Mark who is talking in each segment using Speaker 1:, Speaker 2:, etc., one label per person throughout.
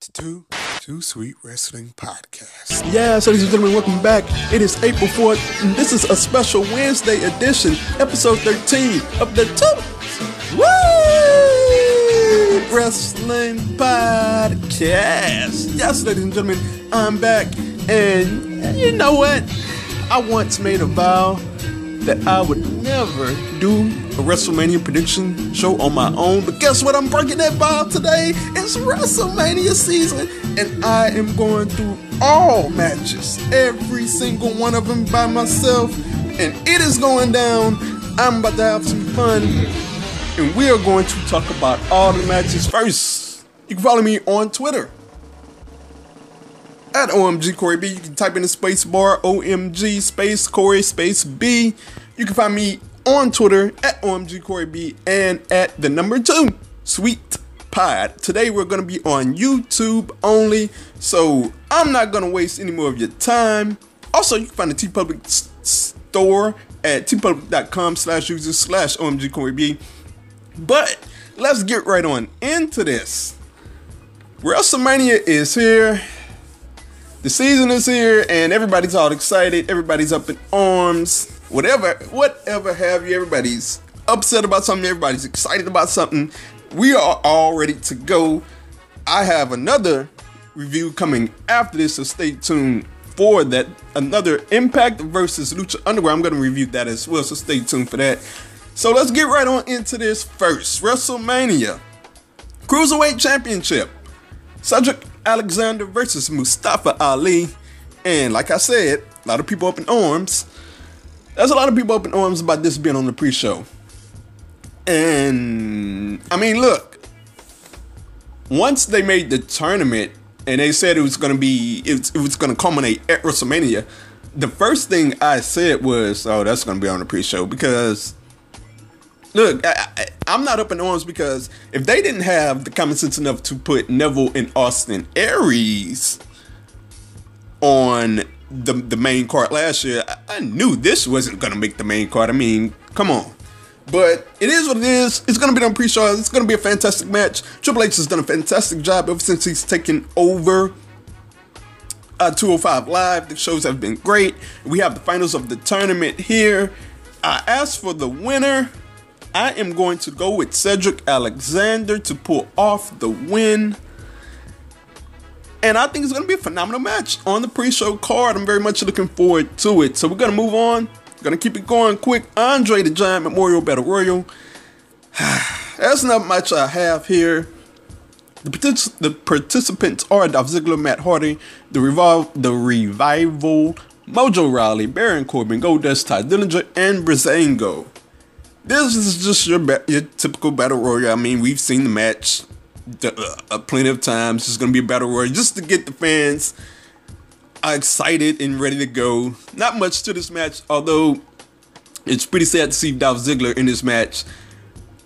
Speaker 1: Two, Two Sweet Wrestling Podcast.
Speaker 2: Yes, ladies and gentlemen, welcome back. It is April 4th, and this is a special Wednesday edition, episode 13 of the Two Sweet Wrestling Podcast. Yes, ladies and gentlemen, I'm back, and you know what? I once made a vow that I would never do a WrestleMania prediction show on my own. But guess what? I'm breaking that vow today. It's WrestleMania season, and I am going through all matches, every single one of them by myself, and it is going down. I'm about to have some fun, and we are going to talk about all the matches first. You can follow me on Twitter at OMG Corey B. You can type in the space bar OMG space Corey space B. You can find me on Twitter at OMG Corey and at the number two Sweet Pod. Today we're gonna be on YouTube only, so I'm not gonna waste any more of your time. Also, you can find the TeePublic s- store at teepublic.com slash user slash OMG Corey But let's get right on into this. WrestleMania is here. The season is here and everybody's all excited. Everybody's up in arms. Whatever, whatever have you. Everybody's upset about something. Everybody's excited about something. We are all ready to go. I have another review coming after this, so stay tuned for that. Another Impact versus Lucha Underground. I'm going to review that as well, so stay tuned for that. So let's get right on into this first. WrestleMania Cruiserweight Championship. Cedric Alexander versus Mustafa Ali. And like I said, a lot of people up in arms. There's a lot of people up in arms about this being on the pre show. And I mean, look, once they made the tournament and they said it was going to be, it was, it was going to culminate at WrestleMania, the first thing I said was, oh, that's going to be on the pre show because Look, I, am not up in arms because if they didn't have the common sense enough to put Neville and Austin Aries on the the main card last year, I, I knew this wasn't gonna make the main card. I mean, come on. But it is what it is. It's gonna be on pre-show. It's gonna be a fantastic match. Triple H has done a fantastic job ever since he's taken over uh, 205 Live. The shows have been great. We have the finals of the tournament here. I asked for the winner. I am going to go with Cedric Alexander to pull off the win. And I think it's going to be a phenomenal match on the pre show card. I'm very much looking forward to it. So we're going to move on. Going to keep it going quick. Andre the Giant Memorial Battle Royal. That's not much I have here. The, partic- the participants are Dolph Ziggler, Matt Hardy, the, Revol- the Revival, Mojo Rawley, Baron Corbin, Goldust, Tye Dillinger, and Breezango. This is just your ba- your typical battle royal. I mean, we've seen the match uh, uh, plenty of times. It's gonna be a battle royal just to get the fans excited and ready to go. Not much to this match, although it's pretty sad to see Dolph Ziggler in this match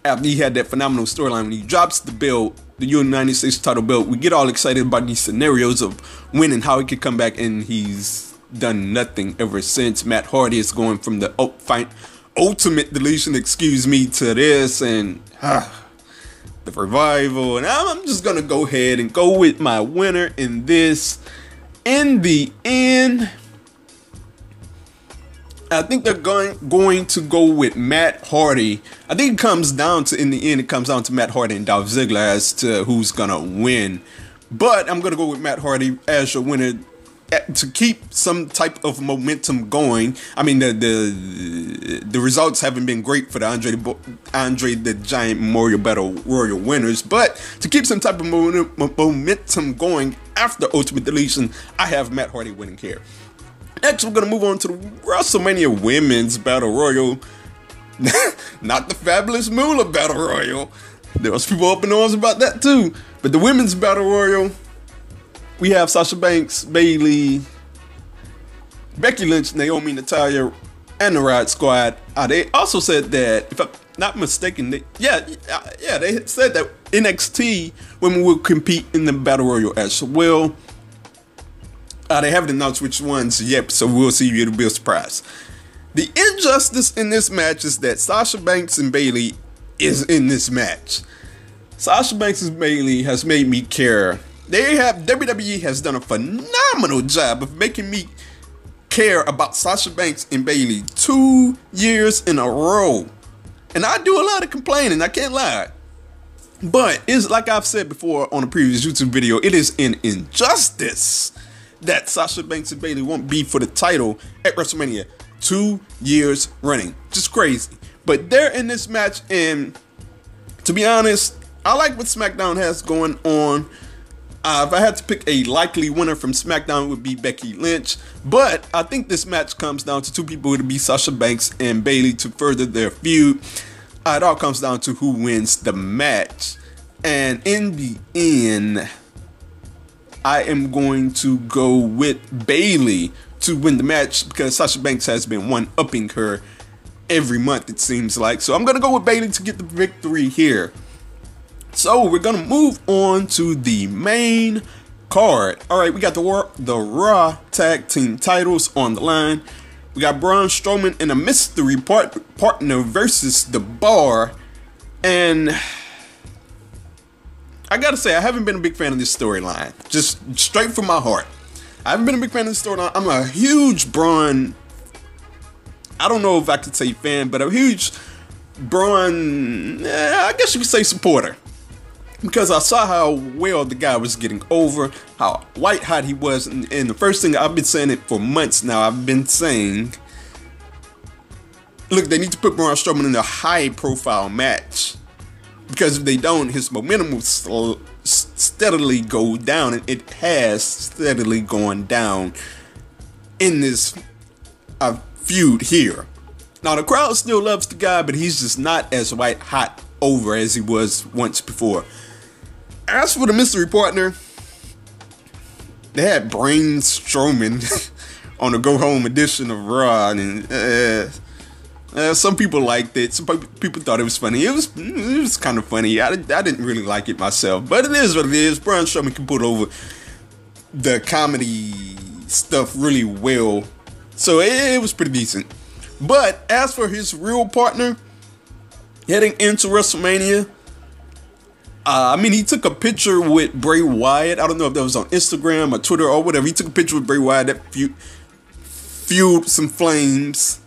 Speaker 2: after he had that phenomenal storyline when he drops the belt, the United States title belt. We get all excited about these scenarios of when and how he could come back, and he's done nothing ever since. Matt Hardy is going from the fight ultimate deletion, excuse me, to this and ah, the revival. And I'm just gonna go ahead and go with my winner in this. In the end, I think they're going going to go with Matt Hardy. I think it comes down to in the end, it comes down to Matt Hardy and Dolph Ziggler as to who's gonna win. But I'm gonna go with Matt Hardy as your winner to keep some type of momentum going. I mean, the the the results haven't been great for the Andre Andre the Giant Memorial Battle Royal winners, but to keep some type of momentum going after Ultimate Deletion, I have Matt Hardy winning here. Next, we're gonna move on to the WrestleMania Women's Battle Royal. Not the Fabulous Moolah Battle Royal. There was people up in arms about that too. But the Women's Battle Royal, we have Sasha Banks, Bayley, Becky Lynch, Naomi, Natalya, and the Riot Squad. Uh, they also said that, if I'm not mistaken, they, yeah, yeah, they said that NXT women will compete in the Battle Royal as well. Uh, they haven't announced which ones yet, so we'll see. It'll be a surprise. The injustice in this match is that Sasha Banks and Bayley is in this match. Sasha Banks and Bayley has made me care they have WWE has done a phenomenal job of making me care about Sasha Banks and Bayley two years in a row. And I do a lot of complaining, I can't lie. But it's like I've said before on a previous YouTube video, it is an injustice that Sasha Banks and Bayley won't be for the title at WrestleMania two years running. Just crazy. But they're in this match, and to be honest, I like what SmackDown has going on. Uh, if I had to pick a likely winner from SmackDown, it would be Becky Lynch. But I think this match comes down to two people. to be Sasha Banks and Bayley to further their feud. Uh, it all comes down to who wins the match. And in the end, I am going to go with Bayley to win the match because Sasha Banks has been one upping her every month, it seems like. So I'm going to go with Bayley to get the victory here. So we're gonna move on to the main card. All right, we got the War, the Raw Tag Team titles on the line. We got Braun Strowman in a mystery part, partner versus The Bar, and I gotta say I haven't been a big fan of this storyline. Just straight from my heart, I haven't been a big fan of this storyline. I'm a huge Braun. I don't know if I could say fan, but a huge Braun. Eh, I guess you could say supporter because I saw how well the guy was getting over, how white hot he was, and, and, the first thing I've been saying it for months now. I've been saying, look, they need to put Braun Strowman in a high profile match because if they don't, his momentum will sl- steadily go down, and it has steadily gone down in this uh, feud here. Now the crowd still loves the guy, but he's just not as white hot over as he was once before. As for the mystery partner, they had Braun Strowman on the Go Home edition of Raw, and uh, uh, some people liked it. Some people thought it was funny. It was it was kind of funny. I, I didn't really like it myself, but it is what it is. Braun Strowman can put over the comedy stuff really well, so it, it was pretty decent. But as for his real partner, heading into WrestleMania, uh, I mean, he took a picture with Bray Wyatt. I don't know if that was on Instagram or Twitter or whatever. He took a picture with Bray Wyatt that fueled some flames.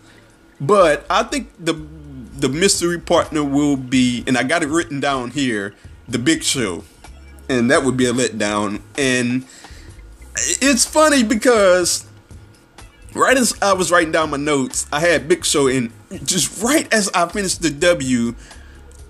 Speaker 2: But I think the the mystery partner will be, and I got it written down here, the Big Show, and that would be a letdown. And it's funny because right as I was writing down my notes, I had Big Show, and just right as I finished the W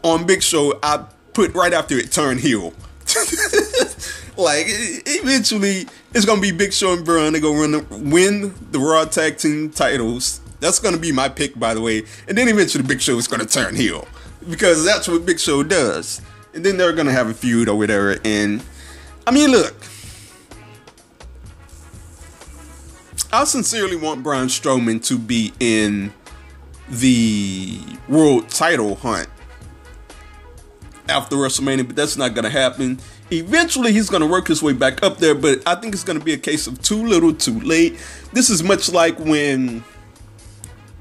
Speaker 2: on Big Show, I put right after it turn heel. like eventually, it's gonna be Big Show and Braun. They're gonna win the Raw Tag Team titles. That's gonna be my pick, by the way. And then eventually, Big Show is gonna turn heel because that's what Big Show does. And then they're gonna have a feud or whatever. And I mean, look. I sincerely want Braun Strowman to be in the world title hunt after WrestleMania, but that's not going to happen. Eventually, he's going to work his way back up there, but I think it's going to be a case of too little, too late. This is much like when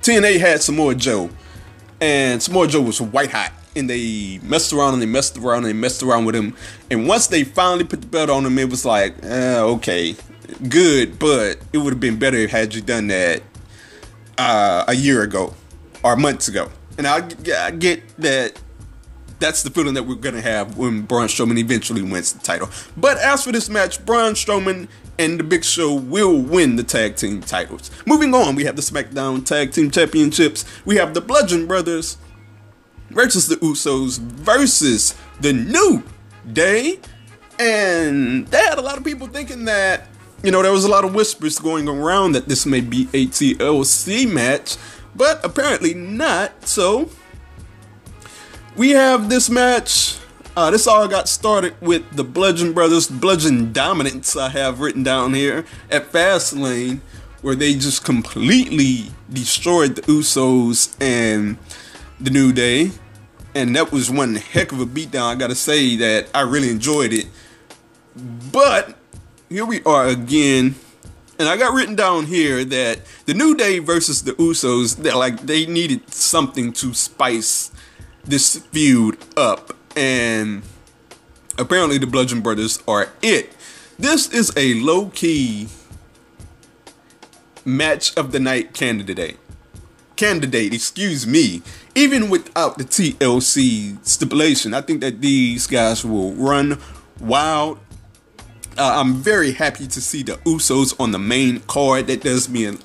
Speaker 2: TNA had Samoa Joe, and Samoa Joe was white hot, and they messed around and they messed around and they messed around with him. And once they finally put the belt on him, it was like, eh, okay, good, but it would have been better had you done that uh, a year ago or months ago. And I, I get that that's the feeling that we're gonna have when Braun Strowman eventually wins the title. But as for this match, Braun Strowman and the Big Show will win the tag team titles. Moving on, we have the SmackDown Tag Team Championships. We have the Bludgeon Brothers versus the Usos versus the New Day. And they had a lot of people thinking that, you know, there was a lot of whispers going around that this may be a TLC match, but apparently not. So we have this match. Uh, this all got started with the Bludgeon Brothers, Bludgeon Dominance, I have written down here at Fastlane, where they just completely destroyed the Usos and the New Day. And that was one heck of a beatdown. I gotta say that I really enjoyed it. But here we are again. And I got written down here that the New Day versus the Usos, that like they needed something to spice this feud up, and apparently the Bludgeon Brothers are it. This is a low key match of the night candidate. Candidate, excuse me. Even without the TLC stipulation, I think that these guys will run wild. Uh, I'm very happy to see the Usos on the main card. That does me a,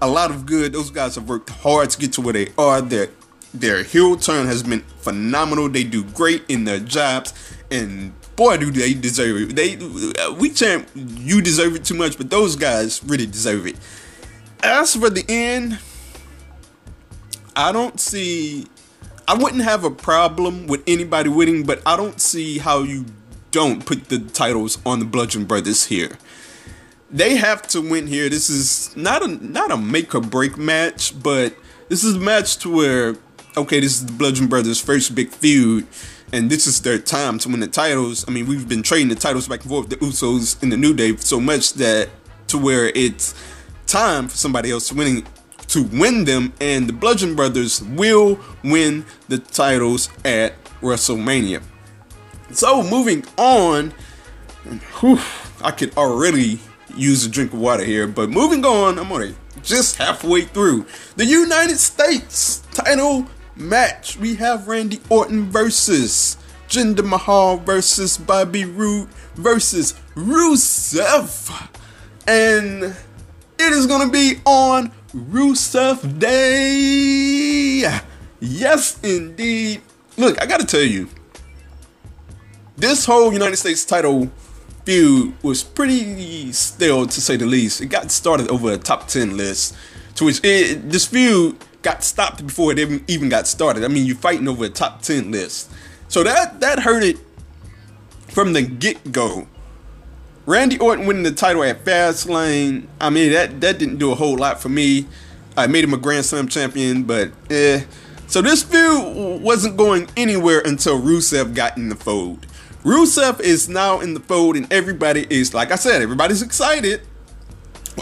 Speaker 2: a lot of good. Those guys have worked hard to get to where they are. Their their heel turn has been phenomenal. They do great in their jobs, and boy, do they deserve it. They uh, we champ, you deserve it too much, but those guys really deserve it. As for the end, I don't see. I wouldn't have a problem with anybody winning, but I don't see how you don't put the titles on the Bludgeon Brothers here. They have to win here. This is not a not a make or break match, but this is a match to where okay, this is the Bludgeon Brothers' first big feud, and this is their time to win the titles. I mean, we've been trading the titles back and forth, the Usos and the New Day, so much that to where it's time for somebody else to win to win them, and the Bludgeon Brothers will win the titles at WrestleMania. So moving on, whew, I could already use a drink of water here, but moving on, I'm already just halfway through the United States title match. We have Randy Orton versus Jinder Mahal versus Bobby Roode versus Rusev, and it is gonna be on Rusev Day. Yes, indeed. Look, I gotta tell you, this whole United States title feud was pretty stale to say the least. It got started over a top 10 list, to which it, this feud got stopped before it even got started. I mean, you're fighting over a top 10 list. So that, that hurt it from the get go. Randy Orton winning the title at Fastlane, I mean, that, that didn't do a whole lot for me. I made him a Grand Slam champion, but eh. So this feud wasn't going anywhere until Rusev got in the fold. Rusev is now in the fold, and everybody is, like I said, everybody's excited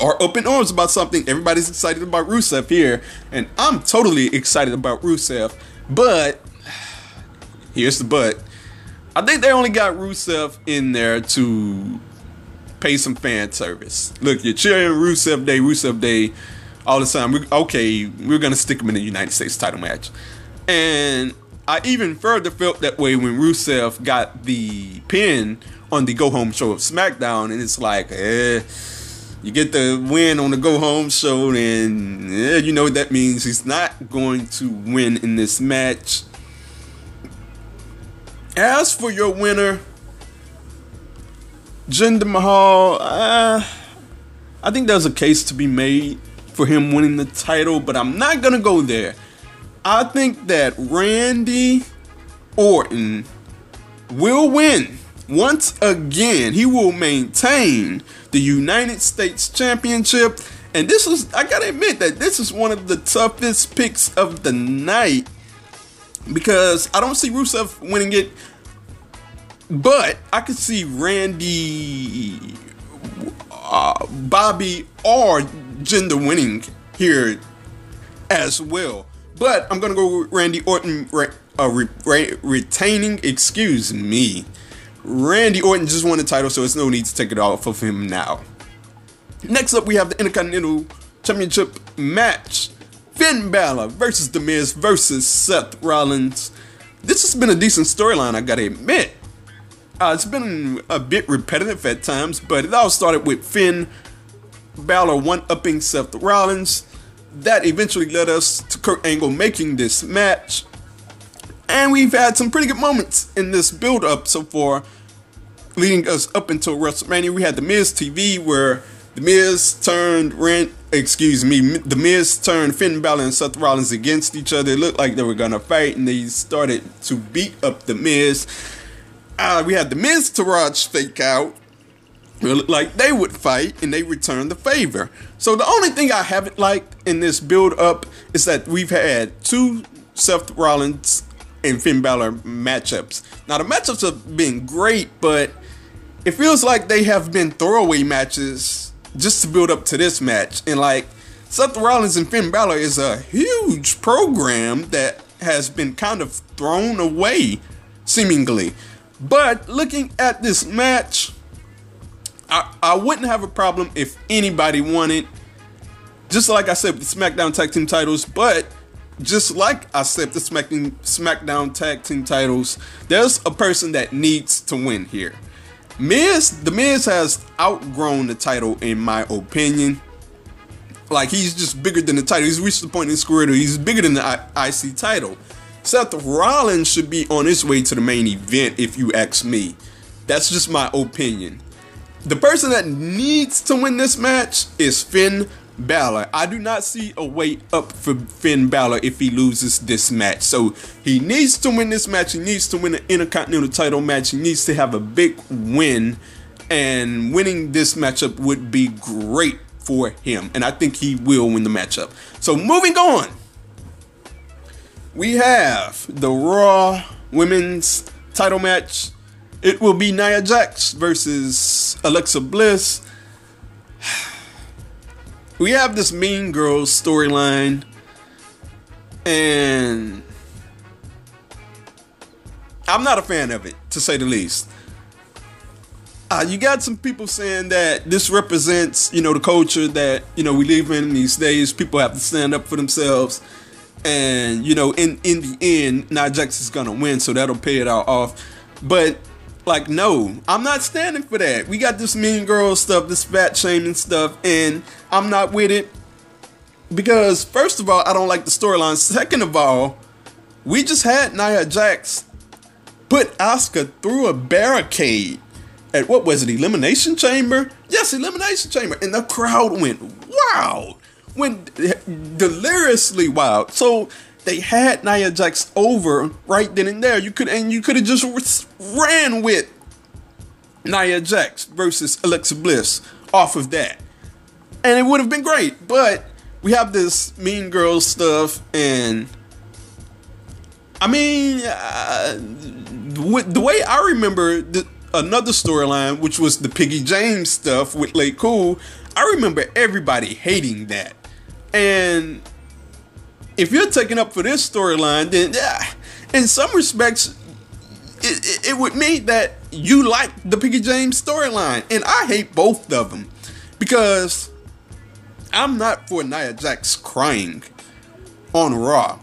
Speaker 2: or open arms about something. Everybody's excited about Rusev here, and I'm totally excited about Rusev. But here's the but. I think they only got Rusev in there to pay some fan service. Look, you're cheering Rusev Day, Rusev Day all the time. We, okay, we're gonna stick him in the United States title match, and I even further felt that way when Rusev got the pin on the Go Home show of SmackDown, and it's like, eh, you get the win on the Go Home show, and eh, you know what that means. He's not going to win in this match. As for your winner, Jinder Mahal, uh, I think there's a case to be made for him winning the title, but I'm not gonna go there. I think that Randy Orton will win once again. He will maintain the United States Championship. And this is, I gotta admit that this is one of the toughest picks of the night because I don't see Rusev winning it, but I could see Randy, uh, Bobby, or Jinder winning here as well. But I'm gonna go with Randy Orton re, uh, re, re, retaining. Excuse me. Randy Orton just won the title, so it's no need to take it off of him now. Next up, we have the Intercontinental Championship match: Finn Balor versus The Miz versus Seth Rollins. This has been a decent storyline, I gotta admit. Uh, it's been a bit repetitive at times, but it all started with Finn Balor one upping Seth Rollins that eventually led us to Kurt Angle making this match. And we've had some pretty good moments in this build up so far, leading us up until WrestleMania. We had the Miz TV where the Miz turned Rent, excuse me, the Miz turned Finn Balor and Seth Rollins against each other. It looked like they were gonna fight, and they started to beat up the Miz. Uh, we had the Miztourage fake out, It looked like they would fight and they return the favor. So the only thing I haven't liked in this build up is that we've had two Seth Rollins and Finn Balor matchups. Now the matchups have been great, but it feels like they have been throwaway matches just to build up to this match. And like Seth Rollins and Finn Balor is a huge program that has been kind of thrown away, seemingly. But looking at this match, I, I wouldn't have a problem if anybody won it. Just like I said with SmackDown Tag Team titles, but just like I said the SmackDown, SmackDown Tag Team titles, there's a person that needs to win here. Miz, the Miz has outgrown the title in my opinion. Like he's just bigger than the title. He's reached the point in his career that he's bigger than the IC title. Seth Rollins should be on his way to the main event, if you ask me. That's just my opinion. The person that needs to win this match is Finn Balor. I do not see a way up for Finn Balor if he loses this match. So he needs to win this match. He needs to win an Intercontinental title match. He needs to have a big win. And winning this matchup would be great for him. And I think he will win the matchup. So moving on. We have the Raw Women's title match. It will be Nia Jax versus Alexa Bliss. We have this Mean Girls storyline, and I'm not a fan of it, to say the least. Uh, you got some people saying that this represents, you know, the culture that you know we live in these days. People have to stand up for themselves, and you know, in in the end, Nia is gonna win, so that'll pay it all off. But like, no, I'm not standing for that. We got this mean girl stuff, this fat shaming stuff, and I'm not with it. Because, first of all, I don't like the storyline. Second of all, we just had Nia Jax put Asuka through a barricade at what was it, Elimination Chamber? Yes, Elimination Chamber. And the crowd went wild. Went deliriously wild. So they had Nia Jax over right then and there. You could and you could have just ran with Nia Jax versus Alexa Bliss off of that, and it would have been great. But we have this Mean Girls stuff, and I mean, uh, the way I remember the, another storyline, which was the Piggy James stuff with LayCool, I remember everybody hating that, and if you're taking up for this storyline, then yeah, in some respects, it, it, it, would mean that you like the Piggy James storyline, and I hate both of them because I'm not for Nia Jax crying on Raw.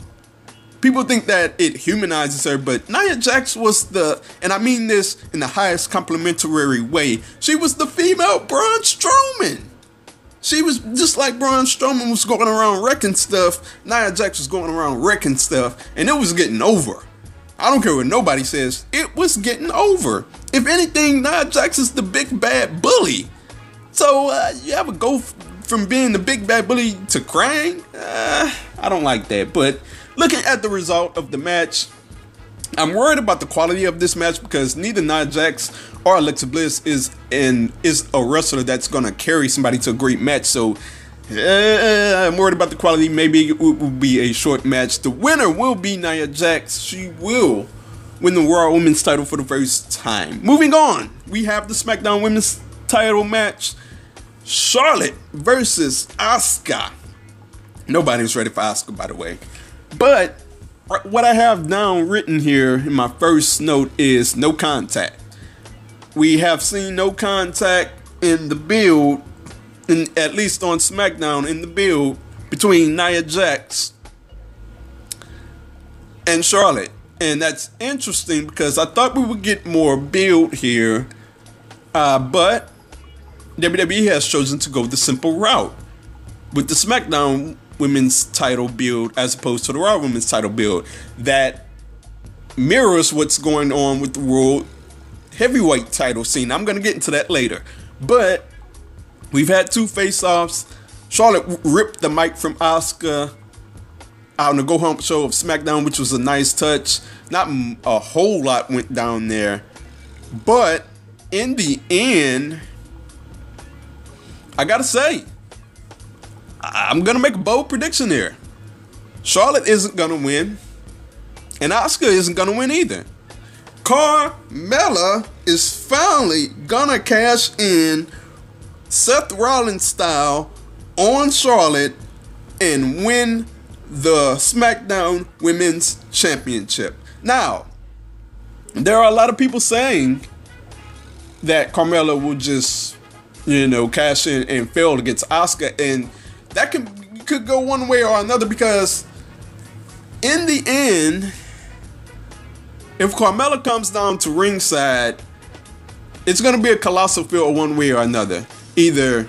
Speaker 2: People think that it humanizes her, but Nia Jax was the, and I mean this in the highest complimentary way, she was the female Braun Strowman. She was just like Braun Strowman was going around wrecking stuff. Nia Jax was going around wrecking stuff, and it was getting over. I don't care what nobody says. It was getting over. If anything, Nia Jax is the big bad bully. So uh, you ever go f- from being the big bad bully to crying? Uh, I don't like that. But looking at the result of the match, I'm worried about the quality of this match because neither Nia Jax or Alexa Bliss is and is a wrestler that's gonna carry somebody to a great match. So uh, I'm worried about the quality. Maybe it will be a short match. The winner will be Nia Jax. She will win the Raw Women's title for the first time. Moving on, we have the SmackDown Women's title match: Charlotte versus Asuka. Nobody's ready for Asuka, by the way, but what I have down written here in my first note is no contact. We have seen no contact in the build, in, at least on SmackDown, in the build between Nia Jax and Charlotte. And that's interesting because I thought we would get more build here, uh, but WWE has chosen to go the simple route with the SmackDown women's title build as opposed to the Raw women's title build that mirrors what's going on with the world heavyweight title scene. I'm going to get into that later. But we've had two face-offs. Charlotte ripped the mic from Asuka out on the Go Home show of SmackDown, which was a nice touch. Not a whole lot went down there. But in the end, I got to say, I'm gonna make a bold prediction here. Charlotte isn't gonna win, and Asuka isn't gonna win either. Carmella is finally gonna cash in Seth Rollins style on Charlotte and win the SmackDown Women's Championship. Now, there are a lot of people saying that Carmella will just you know, cash in and failed against Asuka, and that can could go one way or another because in the end, if Carmella comes down to ringside, it's gonna be a colossal fail one way or another. Either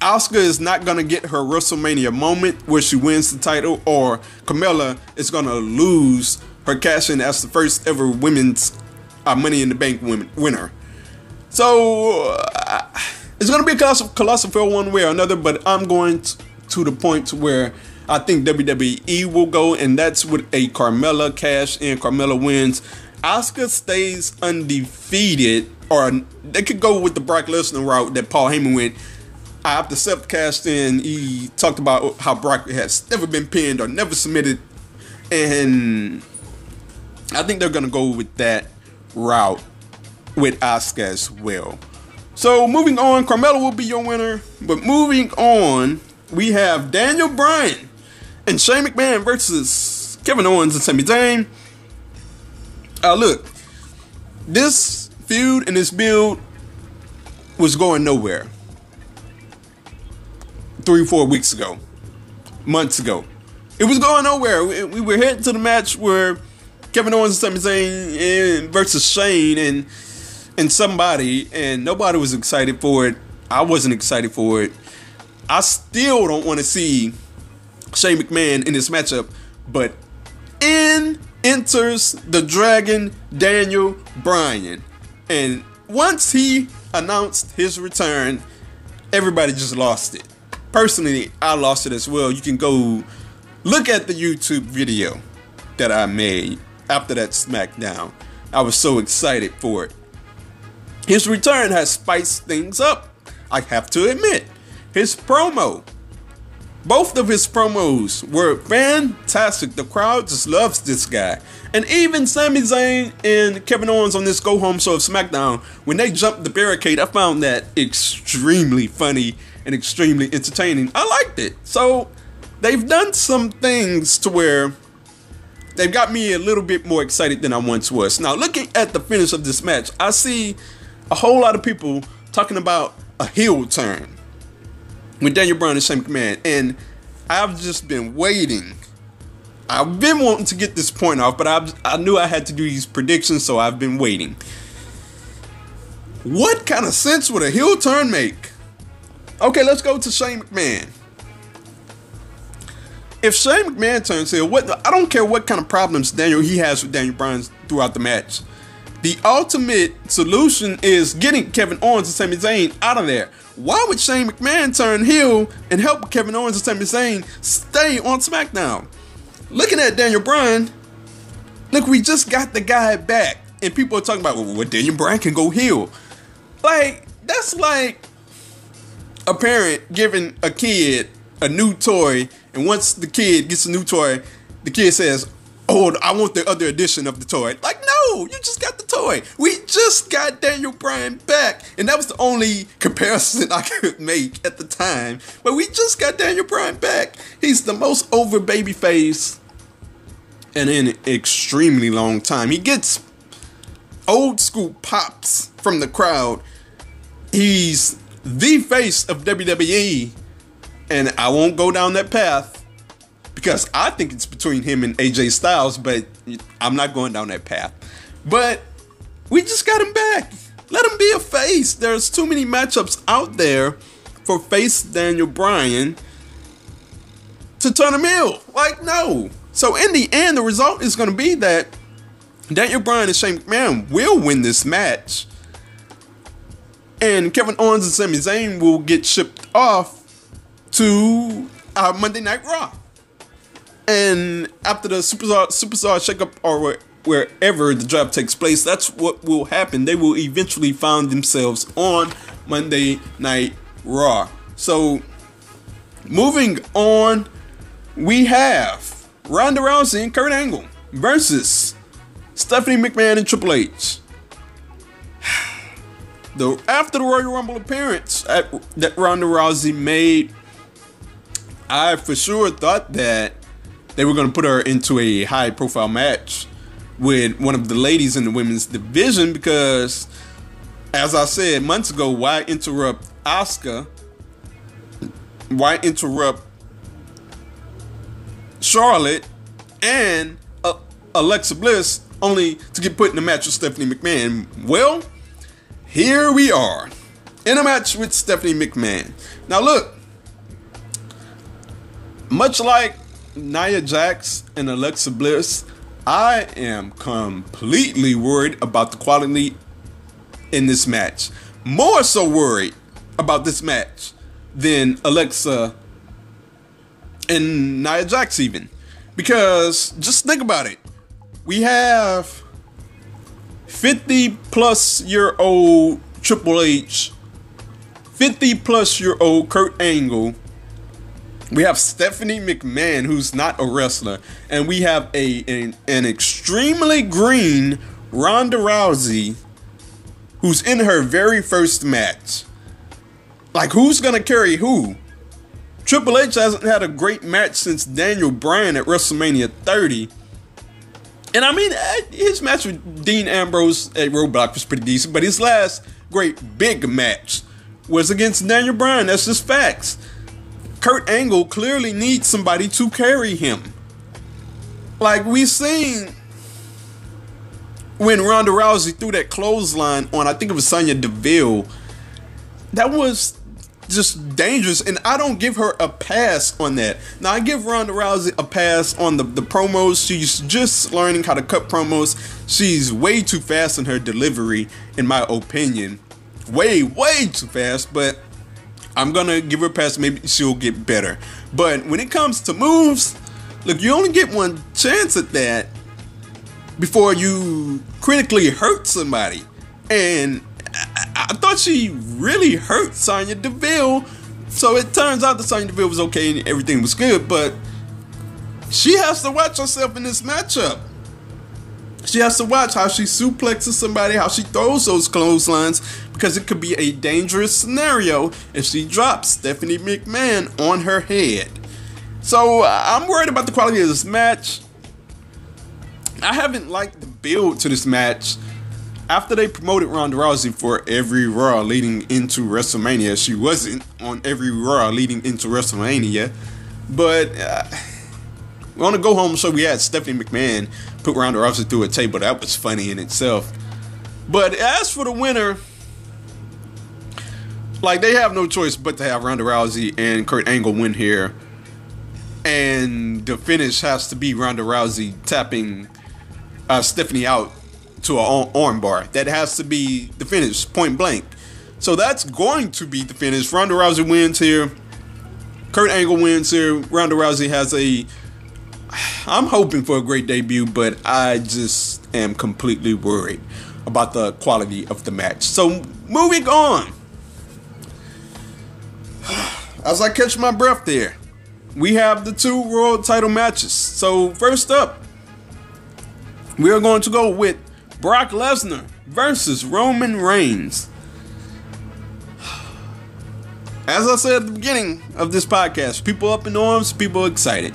Speaker 2: Asuka is not gonna get her WrestleMania moment where she wins the title, or Carmella is gonna lose her cash in as the first ever women's uh, Money in the Bank women, winner. So uh, it's gonna be a colossal, colossal fail one way or another, but I'm going t- to the point where I think WWE will go, and that's with a Carmella cash in. Carmella wins. Asuka stays undefeated, or they could go with the Brock Lesnar route that Paul Heyman went. After Seth cashed in, he talked about how Brock has never been pinned or never submitted, and I think they're gonna go with that route with Asuka as well. So moving on, Carmella will be your winner. But moving on, we have Daniel Bryan and Shane McMahon versus Kevin Owens and Sami Zayn. Uh, look, this feud and this build was going nowhere. Three, four weeks ago, months ago, it was going nowhere. We, we were heading to the match where Kevin Owens and Sami Zayn versus Shane and and somebody, and nobody was excited for it. I wasn't excited for it. I still don't want to see Shane McMahon in this matchup, but in enters the Dragon Daniel Bryan. And once he announced his return, everybody just lost it. Personally, I lost it as well. You can go look at the YouTube video that I made after that SmackDown. I was so excited for it. His return has spiced things up, I have to admit. His promo, both of his promos were fantastic. The crowd just loves this guy. And even Sami Zayn and Kevin Owens on this go home show of SmackDown, when they jumped the barricade, I found that extremely funny and extremely entertaining. I liked it. So they've done some things to where they've got me a little bit more excited than I once was. Now, looking at the finish of this match, I see a whole lot of people talking about a heel turn with Daniel Bryan and Shane McMahon, and I've just been waiting. I've been wanting to get this point off, but I I knew I had to do these predictions, so I've been waiting. What kind of sense would a heel turn make? Okay, let's go to Shane McMahon. If Shane McMahon turns heel, what I don't care what kind of problems Daniel he has with Daniel Bryan throughout the match. The ultimate solution is getting Kevin Owens and Sami Zayn out of there. Why would Shane McMahon turn heel and help Kevin Owens and Sami Zayn stay on SmackDown? Looking at Daniel Bryan, look, we just got the guy back, and people are talking about well, well Daniel Bryan can go heel. Like that's like a parent giving a kid a new toy, and once the kid gets a new toy, the kid says, "Oh, I want the other edition of the toy." Like no, you just got the toy. We just got Daniel Bryan back. And that was the only comparison I could make at the time. But we just got Daniel Bryan back. He's the most over baby face in an extremely long time. He gets old school pops from the crowd. He's the face of WWE. And I won't go down that path because I think it's between him and AJ Styles, but I'm not going down that path. But we just got him back. Let him be a face. There's too many matchups out there for face Daniel Bryan to turn him heel. Like, no. So in the end, the result is going to be that Daniel Bryan and Shane McMahon will win this match. And Kevin Owens and Sami Zayn will get shipped off to our Monday Night Raw. And after the Superstar Superstar shakeup or wherever the draft takes place, that's what will happen. They will eventually find themselves on Monday Night Raw. So, moving on, we have Ronda Rousey and Kurt Angle versus Stephanie McMahon and Triple H. The, after the Royal Rumble appearance at, that Ronda Rousey made, I for sure thought that they were going to put her into a high profile match with one of the ladies in the women's division because as I said months ago, why interrupt Asuka? Why interrupt Charlotte and uh, Alexa Bliss only to get put in a match with Stephanie McMahon? Well, here we are in a match with Stephanie McMahon. Now, look, much like Nia Jax and Alexa Bliss, I am completely worried about the quality in this match. More so worried about this match than Alexa and Nia Jax, even. Because just think about it. We have 50 plus year old Triple H, 50 plus year old Kurt Angle. We have Stephanie McMahon, who's not a wrestler, and we have a an, an extremely green Ronda Rousey, who's in her very first match. Like, who's gonna carry who? Triple H hasn't had a great match since Daniel Bryan at WrestleMania 30. And I mean, eh, his match with Dean Ambrose at Roadblock was pretty decent, but his last great big match was against Daniel Bryan. That's just facts. Kurt Angle clearly needs somebody to carry him. Like we seen when Ronda Rousey threw that clothesline on, I think it was Sonya Deville. That was just dangerous, and I don't give her a pass on that. Now I give Ronda Rousey a pass on the, the promos. She's just learning how to cut promos. She's way too fast in her delivery, in my opinion. Way, way too fast, but I'm gonna give her a pass. Maybe she'll get better. But when it comes to moves, look, you only get one chance at that before you critically hurt somebody. And I, I thought she really hurt Sonya Deville. So it turns out that Sonya Deville was okay and everything was good, but she has to watch herself in this matchup. She has to watch how she suplexes somebody, how she throws those clotheslines, because it could be a dangerous scenario if she drops Stephanie McMahon on her head. So uh, I'm worried about the quality of this match. I haven't liked the build to this match. After they promoted Ronda Rousey for every Raw leading into WrestleMania, she wasn't on every Raw leading into WrestleMania. But uh, on the go home show, we had Stephanie McMahon put Ronda Rousey through a table. That was funny in itself. But as for the winner, like they have no choice but to have Ronda Rousey and Kurt Angle win here. And the finish has to be Ronda Rousey tapping uh, Stephanie out to an arm bar. That has to be the finish, point blank. So that's going to be the finish. Ronda Rousey wins here. Kurt Angle wins here. Ronda Rousey has a. I'm hoping for a great debut, but I just am completely worried about the quality of the match. So moving on. As I catch my breath there, we have the two world title matches. So first up, we are going to go with Brock Lesnar versus Roman Reigns. As I said at the beginning of this podcast, people up in arms, people excited.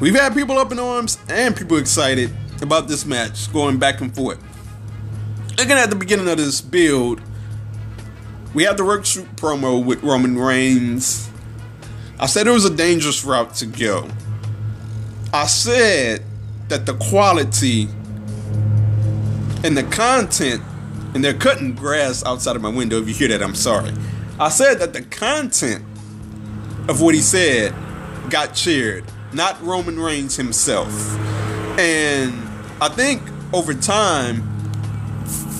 Speaker 2: We've had people up in arms and people excited about this match going back and forth. Looking at the beginning of this build, we had the work shoot promo with Roman Reigns. I said it was a dangerous route to go. I said that the quality and the content, and they're cutting grass outside of my window. If you hear that, I'm sorry. I said that the content of what he said got cheered, not Roman Reigns himself. And I think over time,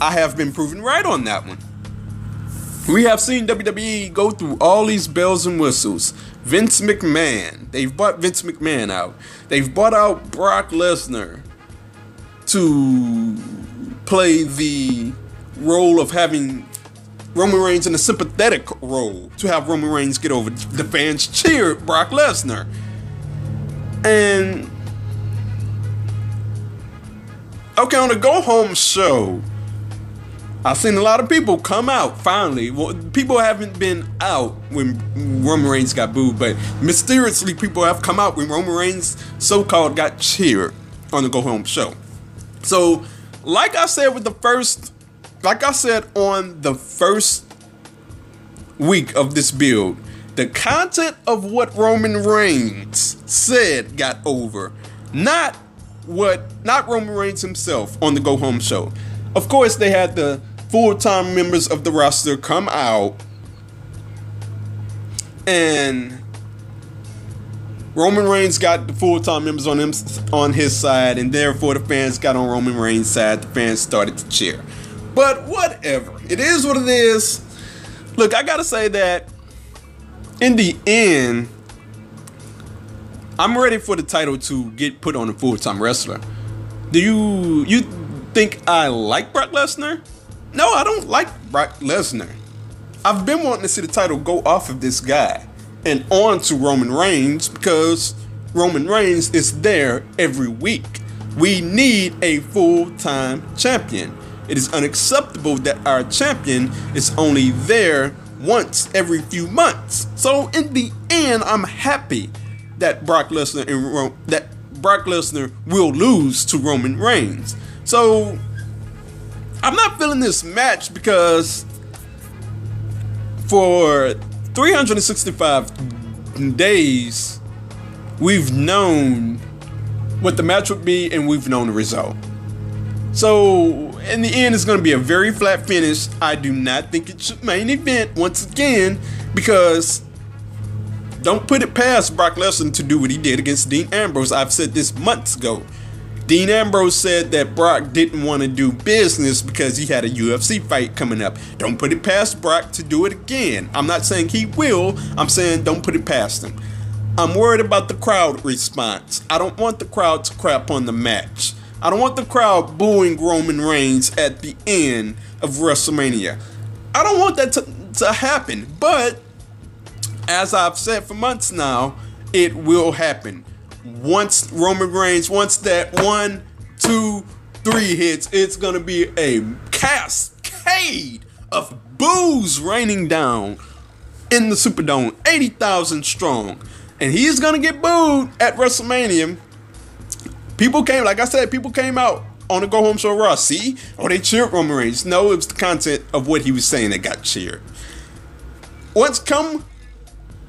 Speaker 2: I have been proven right on that one. We have seen WWE go through all these bells and whistles. Vince McMahon, they've bought Vince McMahon out. They've bought out Brock Lesnar to play the role of having Roman Reigns in a sympathetic role to have Roman Reigns get over. The fans cheered Brock Lesnar. And okay, on the go home show, I've seen a lot of people come out finally. Well, people haven't been out when Roman Reigns got booed, but mysteriously people have come out when Roman Reigns so-called got cheered on the go home show. So, like I said with the first like I said on the first week of this build, the content of what Roman Reigns said got over, not what not Roman Reigns himself on the Go Home show. Of course, they had the full-time members of the roster come out and Roman Reigns got the full-time members on him on his side, and therefore the fans got on Roman Reigns' side. The fans started to cheer. But whatever, it is what it is. Look, I gotta say that in the end, I'm ready for the title to get put on a full-time wrestler. Do you you think I like Brock Lesnar? No, I don't like Brock Lesnar. I've been wanting to see the title go off of this guy and on to Roman Reigns because Roman Reigns is there every week. We need a full time champion. It is unacceptable that our champion is only there once every few months. So in the end, I'm happy that Brock Lesnar and Ro- that Brock Lesnar will lose to Roman Reigns. So I'm not feeling this match because for 365 days, we've known what the match would be and we've known the result. So, in the end, it's going to be a very flat finish. I do not think it should main event once again because don't put it past Brock Lesnar to do what he did against Dean Ambrose. I've said this months ago. Dean Ambrose said that Brock didn't want to do business because he had a UFC fight coming up. Don't put it past Brock to do it again. I'm not saying he will, I'm saying don't put it past him. I'm worried about the crowd response. I don't want the crowd to crap on the match. I don't want the crowd booing Roman Reigns at the end of WrestleMania. I don't want that to, to happen, but as I've said for months now, it will happen once Roman Reigns, once that one, two, three hits, it's gonna be a cascade of boos raining down in the Superdome, 80,000 strong. And he's gonna get booed at WrestleMania. People came, like I said, people came out on the Go Home Show Raw. See? Oh, they cheered Roman Reigns. No, it was the content of what he was saying that got cheered. Once come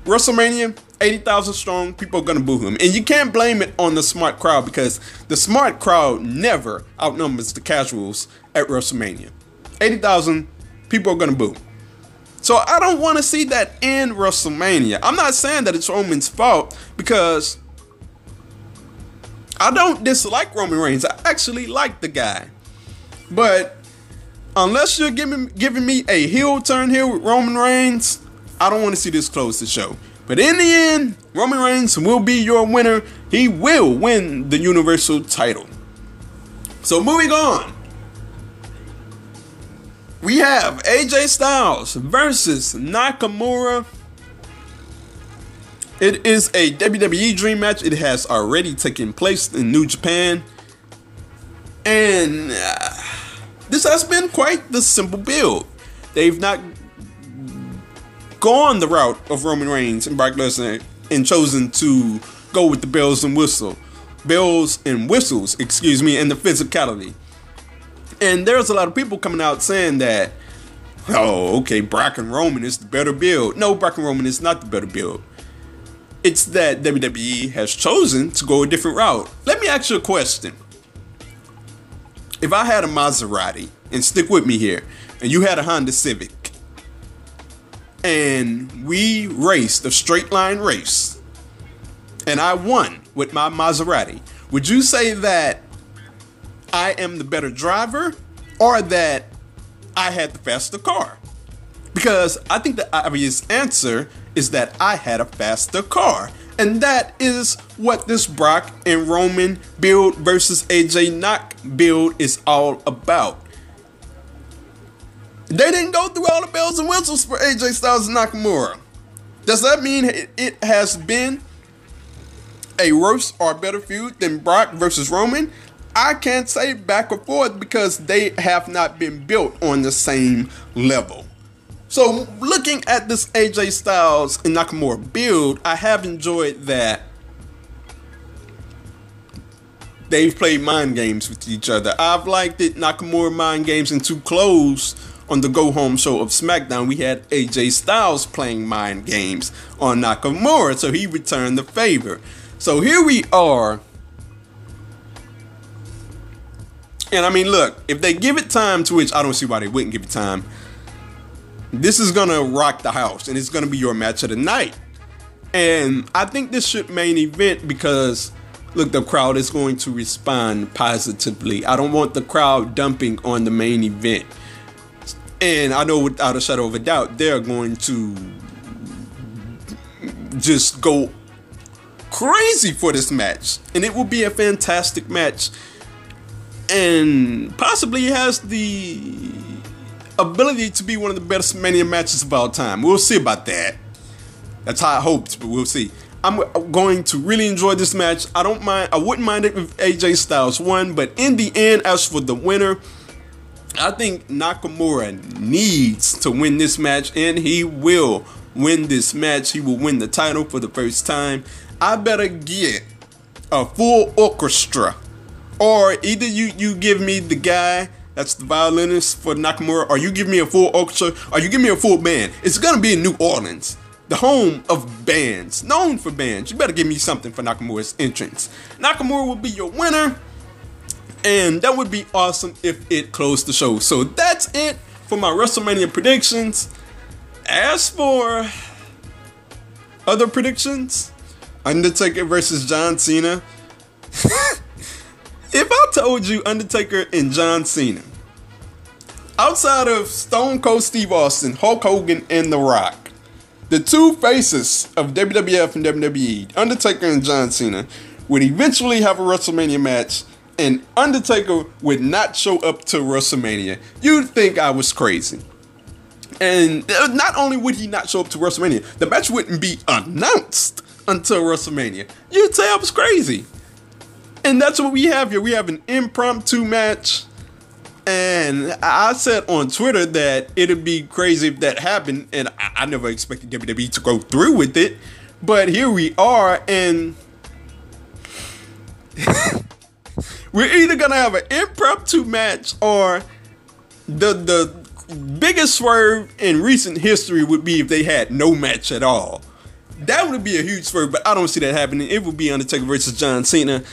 Speaker 2: WrestleMania, 80,000 strong, people are going to boo him. And you can't blame it on the smart crowd because the smart crowd never outnumbers the casuals at WrestleMania. 80,000 people are going to boo. So I don't want to see that in WrestleMania. I'm not saying that it's Roman's fault because I don't dislike Roman Reigns. I actually like the guy. But unless you're giving giving me a heel turn here with Roman Reigns, I don't want to see this close the show. But in the end, Roman Reigns will be your winner. He will win the Universal title. So moving on. We have AJ Styles versus Nakamura. It is a WWE Dream match. It has already taken place in New Japan. And uh, this has been quite the simple build. They've not gone the route of Roman Reigns and Brock Lesnar and chosen to go with the bells and whistle, bells and whistles, excuse me, and the physicality. And there's a lot of people coming out saying that, oh, okay, Brock and Roman is the better build. No, Brock and Roman is not the better build. It's that WWE has chosen to go a different route. Let me ask you a question. If I had a Maserati, and stick with me here, and you had a Honda Civic, and we raced a straight line race, and I won with my Maserati, would you say that I am the better driver or that I had the faster car? Because I think the obvious answer is that I had a faster car. And that is what this Brock and Roman build versus AJ Knock build is all about. They didn't go through all the bells and whistles for AJ Styles and Nakamura. Does that mean it has been a worse or better feud than Brock versus Roman? I can't say back or forth because they have not been built on the same level. So, looking at this AJ Styles and Nakamura build, I have enjoyed that they've played mind games with each other. I've liked it. Nakamura mind games and too close on the go home show of SmackDown. We had AJ Styles playing mind games on Nakamura, so he returned the favor. So here we are. And I mean, look, if they give it time, to which I don't see why they wouldn't give it time, this is gonna rock the house and it's gonna be your match of the night. And I think this should main event because look, the crowd is going to respond positively. I don't want the crowd dumping on the main event. And I know without a shadow of a doubt, they're going to just go crazy for this match. And it will be a fantastic match. And possibly has the ability to be one of the best Mania matches of all time. We'll see about that. That's how I hoped, but we'll see. I'm going to really enjoy this match. I don't mind. I wouldn't mind it if AJ Styles won, but in the end, as for the winner, I think Nakamura needs to win this match, and he will win this match. He will win the title for the first time. I better get a full orchestra, or either you you give me the guy that's the violinist for Nakamura, or you give me a full orchestra, or you give me a full band. It's gonna be in New Orleans the home of bands, known for bands. You better give me something for Nakamura's entrance. Nakamura will be your winner, and that would be awesome if it closed the show. So that's it for my WrestleMania predictions. As for other predictions, Undertaker versus John Cena. if I told you Undertaker and John Cena, outside of Stone Cold Steve Austin, Hulk Hogan, and The Rock, the two faces of WWF and WWE, Undertaker and John Cena, would eventually have a WrestleMania match, and Undertaker would not show up to WrestleMania. You'd think I was crazy. And uh, not only would he not show up to WrestleMania, the match wouldn't be announced until WrestleMania. You'd say I was crazy. And that's what we have here. We have an impromptu match and I said on Twitter that it'd be crazy if that happened, and I, I never expected WWE to go through with it. But here we are, and we're either gonna have an impromptu match or the the biggest swerve in recent history would be if they had no match at all. That would be a huge swerve, but I don't see that happening. It would be Undertaker versus John Cena.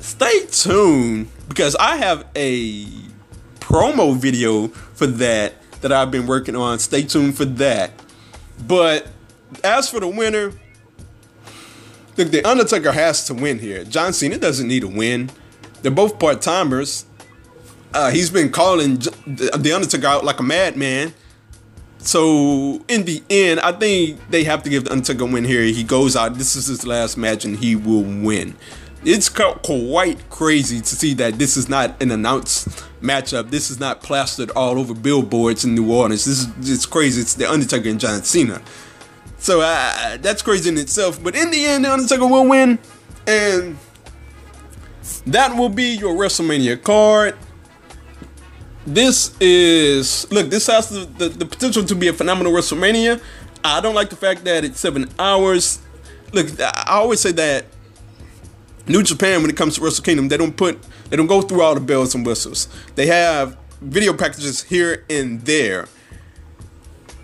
Speaker 2: Stay tuned because I have a promo video for that that I've been working on. Stay tuned for that. But as for the winner, look, the Undertaker has to win here. John Cena doesn't need a win. They're both part timers. Uh, he's been calling the Undertaker out like a madman. So in the end, I think they have to give the Undertaker a win here. He goes out. This is his last match, and he will win it's quite crazy to see that this is not an announced matchup. This is not plastered all over billboards in New Orleans. This is it's crazy. It's the Undertaker and John Cena. So uh, that's crazy in itself. But in the end, the Undertaker will win, and that will be your WrestleMania card. This is look. This has the, the, the potential to be a phenomenal WrestleMania. I don't like the fact that it's seven hours. Look, I always say that New Japan, when it comes to Wrestle Kingdom, they don't put, they don't go through all the bells and whistles. They have video packages here and there,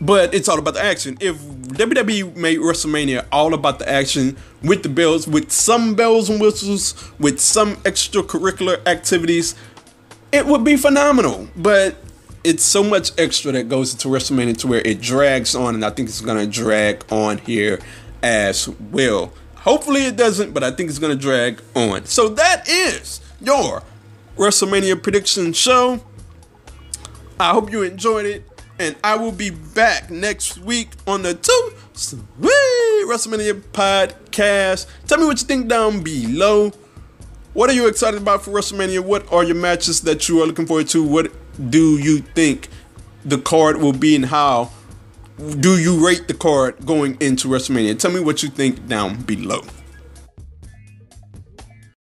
Speaker 2: but it's all about the action. If WWE made WrestleMania all about the action with the bells, with some bells and whistles, with some extracurricular activities, it would be phenomenal. But it's so much extra that goes into WrestleMania to where it drags on, and I think it's gonna drag on here as well. Hopefully it doesn't, but I think it's going to drag on. So that is your WrestleMania prediction show. I hope you enjoyed it. And I will be back next week on the Two Sweet WrestleMania podcast. Tell me what you think down below. What are you excited about for WrestleMania? What are your matches that you are looking forward to? What do you think the card will be and how do you rate the card going into WrestleMania? Tell me what you think down below.